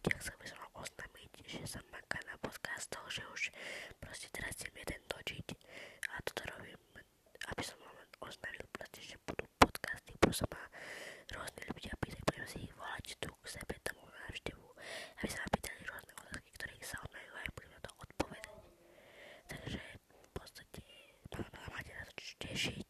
ľuďom som oznámiť, že sa maká na podcastov, že už proste teraz chcem jeden točiť a toto robím, aby som vám oznámil proste, že budú podcasty, budú sa ma rôzne ľudia pýtať, budem si ich volať tu k sebe domov návštevu, aby sa ma pýtali rôzne otázky, ktoré sa odnajú a budem na to odpovedať. Takže v podstate, no, no, máte na to tešiť.